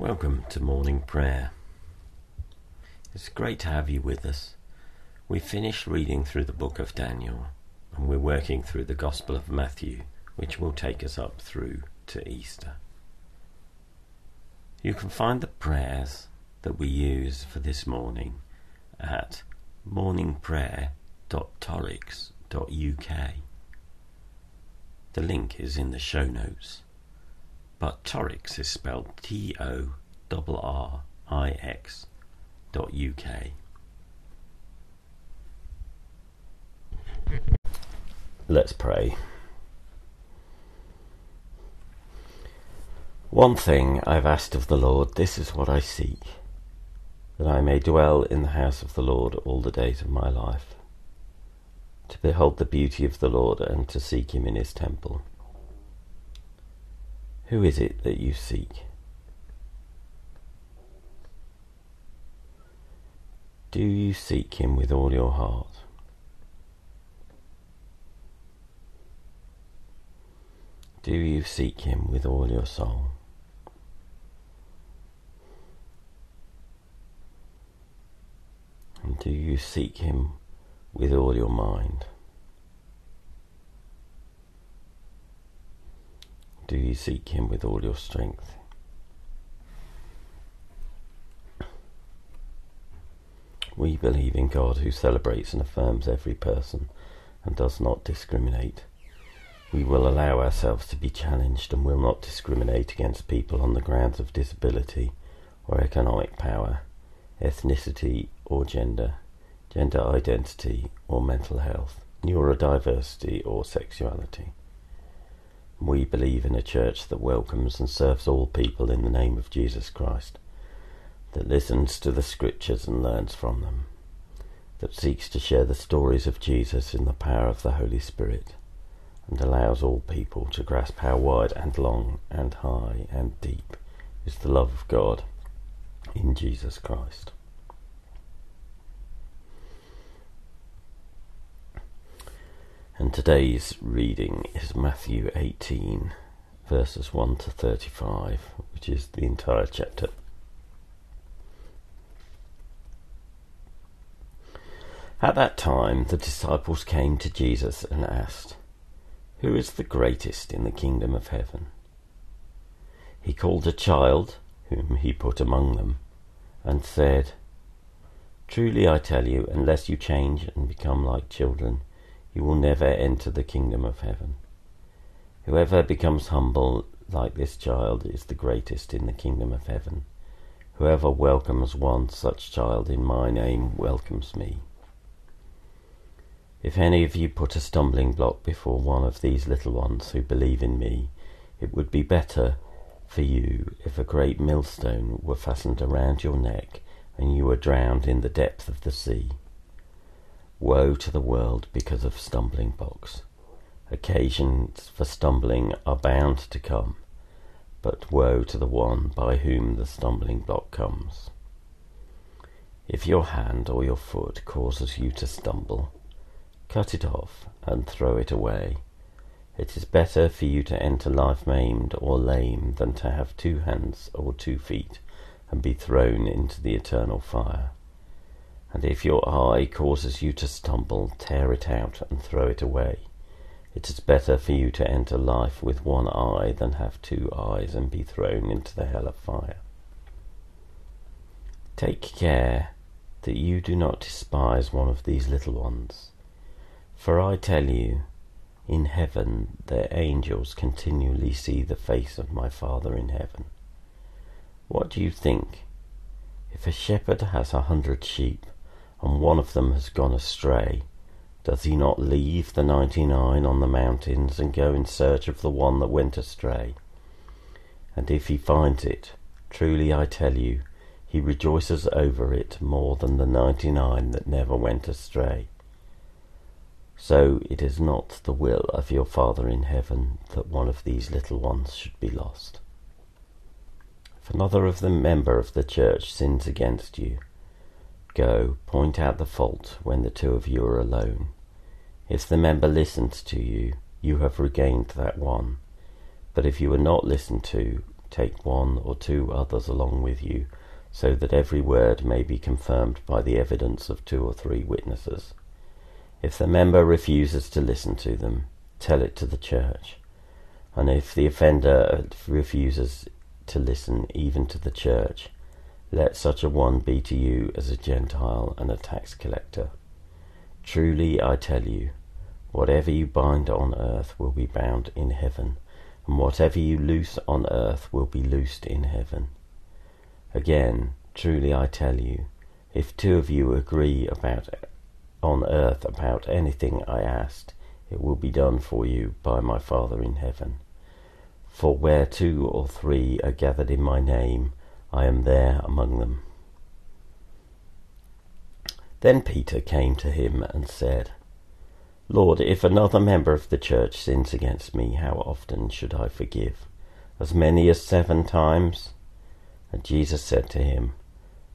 Welcome to morning prayer. It's great to have you with us. We finished reading through the book of Daniel and we're working through the Gospel of Matthew, which will take us up through to Easter. You can find the prayers that we use for this morning at morningprayer.torrix.uk. The link is in the show notes but Torrix is spelled T O R R I X dot UK. Let's pray. One thing I've asked of the Lord, this is what I seek, that I may dwell in the house of the Lord all the days of my life, to behold the beauty of the Lord and to seek him in his temple. Who is it that you seek? Do you seek him with all your heart? Do you seek him with all your soul? And do you seek him with all your mind? do you seek him with all your strength? We believe in God who celebrates and affirms every person and does not discriminate. We will allow ourselves to be challenged and will not discriminate against people on the grounds of disability or economic power, ethnicity or gender, gender identity or mental health, neurodiversity or sexuality. We believe in a church that welcomes and serves all people in the name of Jesus Christ, that listens to the scriptures and learns from them, that seeks to share the stories of Jesus in the power of the Holy Spirit, and allows all people to grasp how wide and long and high and deep is the love of God in Jesus Christ. And today's reading is Matthew 18, verses 1 to 35, which is the entire chapter. At that time, the disciples came to Jesus and asked, Who is the greatest in the kingdom of heaven? He called a child, whom he put among them, and said, Truly I tell you, unless you change and become like children, you will never enter the kingdom of heaven. Whoever becomes humble like this child is the greatest in the kingdom of heaven. Whoever welcomes one such child in my name welcomes me. If any of you put a stumbling block before one of these little ones who believe in me, it would be better for you if a great millstone were fastened around your neck and you were drowned in the depth of the sea. Woe to the world because of stumbling blocks. Occasions for stumbling are bound to come, but woe to the one by whom the stumbling block comes. If your hand or your foot causes you to stumble, cut it off and throw it away. It is better for you to enter life maimed or lame than to have two hands or two feet and be thrown into the eternal fire. And if your eye causes you to stumble, tear it out and throw it away. It is better for you to enter life with one eye than have two eyes and be thrown into the hell of fire. Take care that you do not despise one of these little ones. For I tell you, in heaven their angels continually see the face of my Father in heaven. What do you think? If a shepherd has a hundred sheep, and one of them has gone astray, does he not leave the ninety nine on the mountains and go in search of the one that went astray? And if he finds it, truly I tell you, he rejoices over it more than the ninety nine that never went astray. So it is not the will of your Father in heaven that one of these little ones should be lost. If another of the member of the church sins against you, Go, point out the fault when the two of you are alone. If the member listens to you, you have regained that one. But if you are not listened to, take one or two others along with you, so that every word may be confirmed by the evidence of two or three witnesses. If the member refuses to listen to them, tell it to the church. And if the offender refuses to listen even to the church, let such a one be to you as a Gentile and a tax collector. Truly I tell you, whatever you bind on earth will be bound in heaven, and whatever you loose on earth will be loosed in heaven. Again, truly I tell you, if two of you agree about on earth about anything I asked, it will be done for you by my Father in heaven. For where two or three are gathered in my name, I am there among them. Then Peter came to him and said, Lord, if another member of the church sins against me, how often should I forgive? As many as seven times? And Jesus said to him,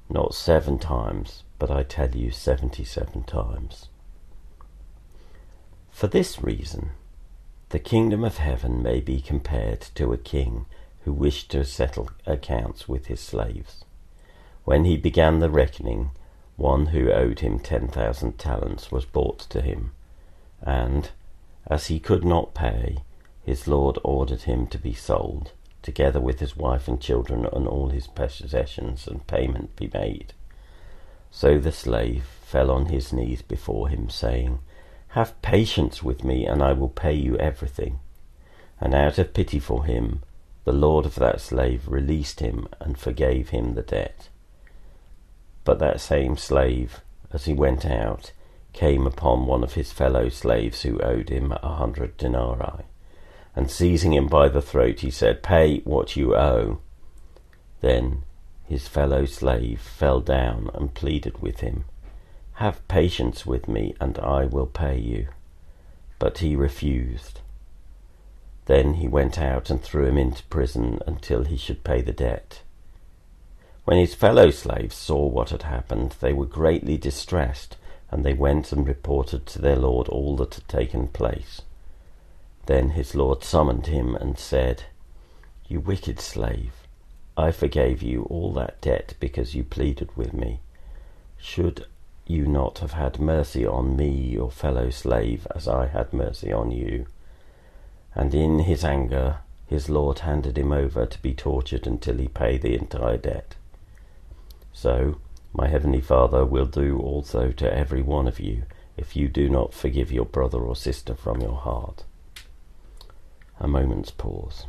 Not seven times, but I tell you seventy-seven times. For this reason, the kingdom of heaven may be compared to a king who wished to settle accounts with his slaves. When he began the reckoning, one who owed him ten thousand talents was brought to him, and, as he could not pay, his lord ordered him to be sold, together with his wife and children and all his possessions, and payment be made. So the slave fell on his knees before him, saying, Have patience with me, and I will pay you everything. And out of pity for him, the lord of that slave released him and forgave him the debt. But that same slave, as he went out, came upon one of his fellow slaves who owed him a hundred denarii, and seizing him by the throat, he said, Pay what you owe. Then his fellow slave fell down and pleaded with him, Have patience with me, and I will pay you. But he refused. Then he went out and threw him into prison until he should pay the debt. When his fellow slaves saw what had happened, they were greatly distressed, and they went and reported to their lord all that had taken place. Then his lord summoned him and said, You wicked slave, I forgave you all that debt because you pleaded with me. Should you not have had mercy on me, your fellow slave, as I had mercy on you? And in his anger, his lord handed him over to be tortured until he pay the entire debt. So, my heavenly Father will do also to every one of you if you do not forgive your brother or sister from your heart. A moment's pause.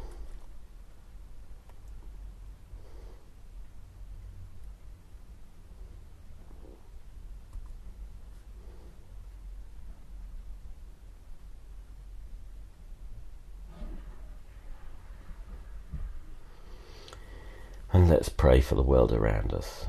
And let's pray for the world around us.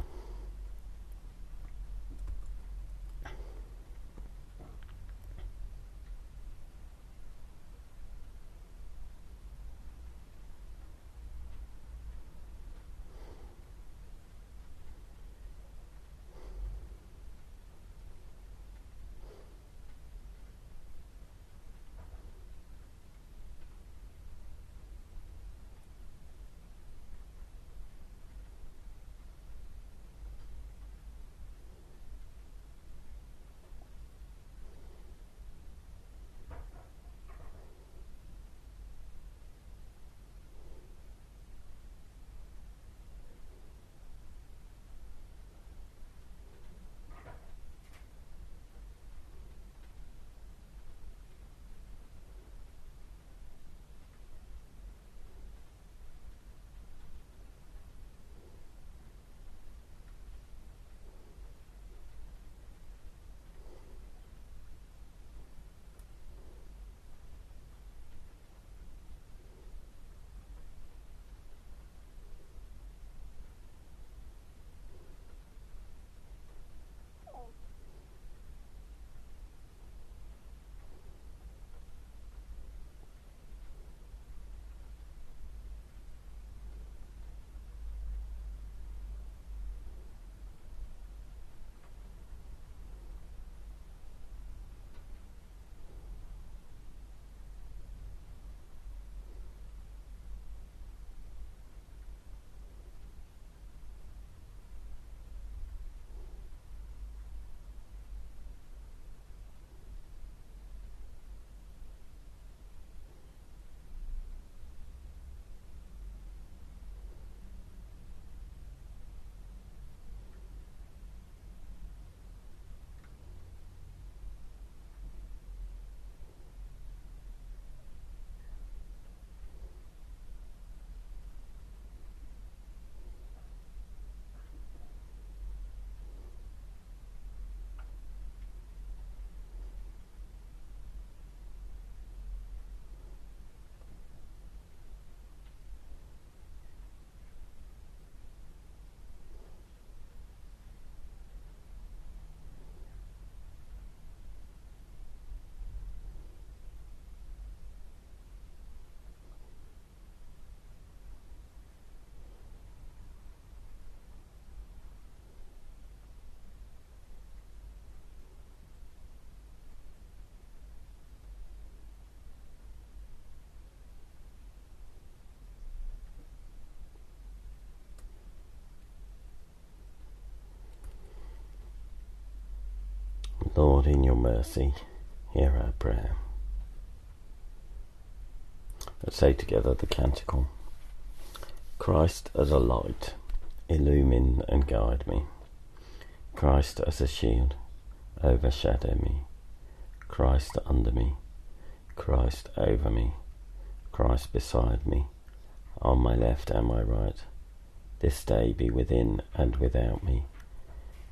Lord, in your mercy, hear our prayer. Let's say together the canticle. Christ as a light, illumine and guide me. Christ as a shield, overshadow me. Christ under me, Christ over me, Christ beside me, on my left and my right. This day be within and without me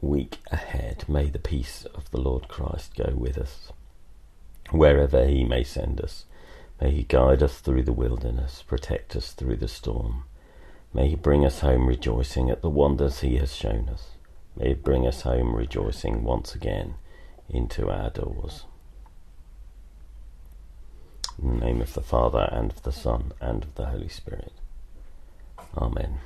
week ahead, may the peace of the Lord Christ go with us. Wherever he may send us, may he guide us through the wilderness, protect us through the storm. May he bring us home rejoicing at the wonders he has shown us. May he bring us home rejoicing once again into our doors. In the name of the Father, and of the Son, and of the Holy Spirit. Amen.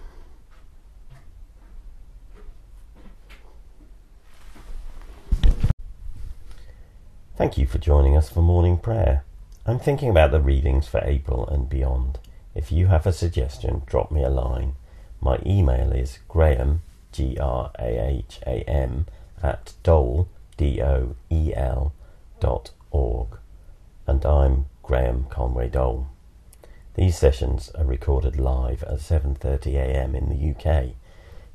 Thank you for joining us for morning prayer. I'm thinking about the readings for April and beyond. If you have a suggestion, drop me a line. My email is graham, G R A H A M, at doel, D O E L, dot org. And I'm Graham Conway Doel. These sessions are recorded live at 7.30am in the UK.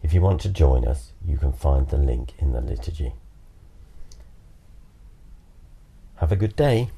If you want to join us, you can find the link in the liturgy. Have a good day.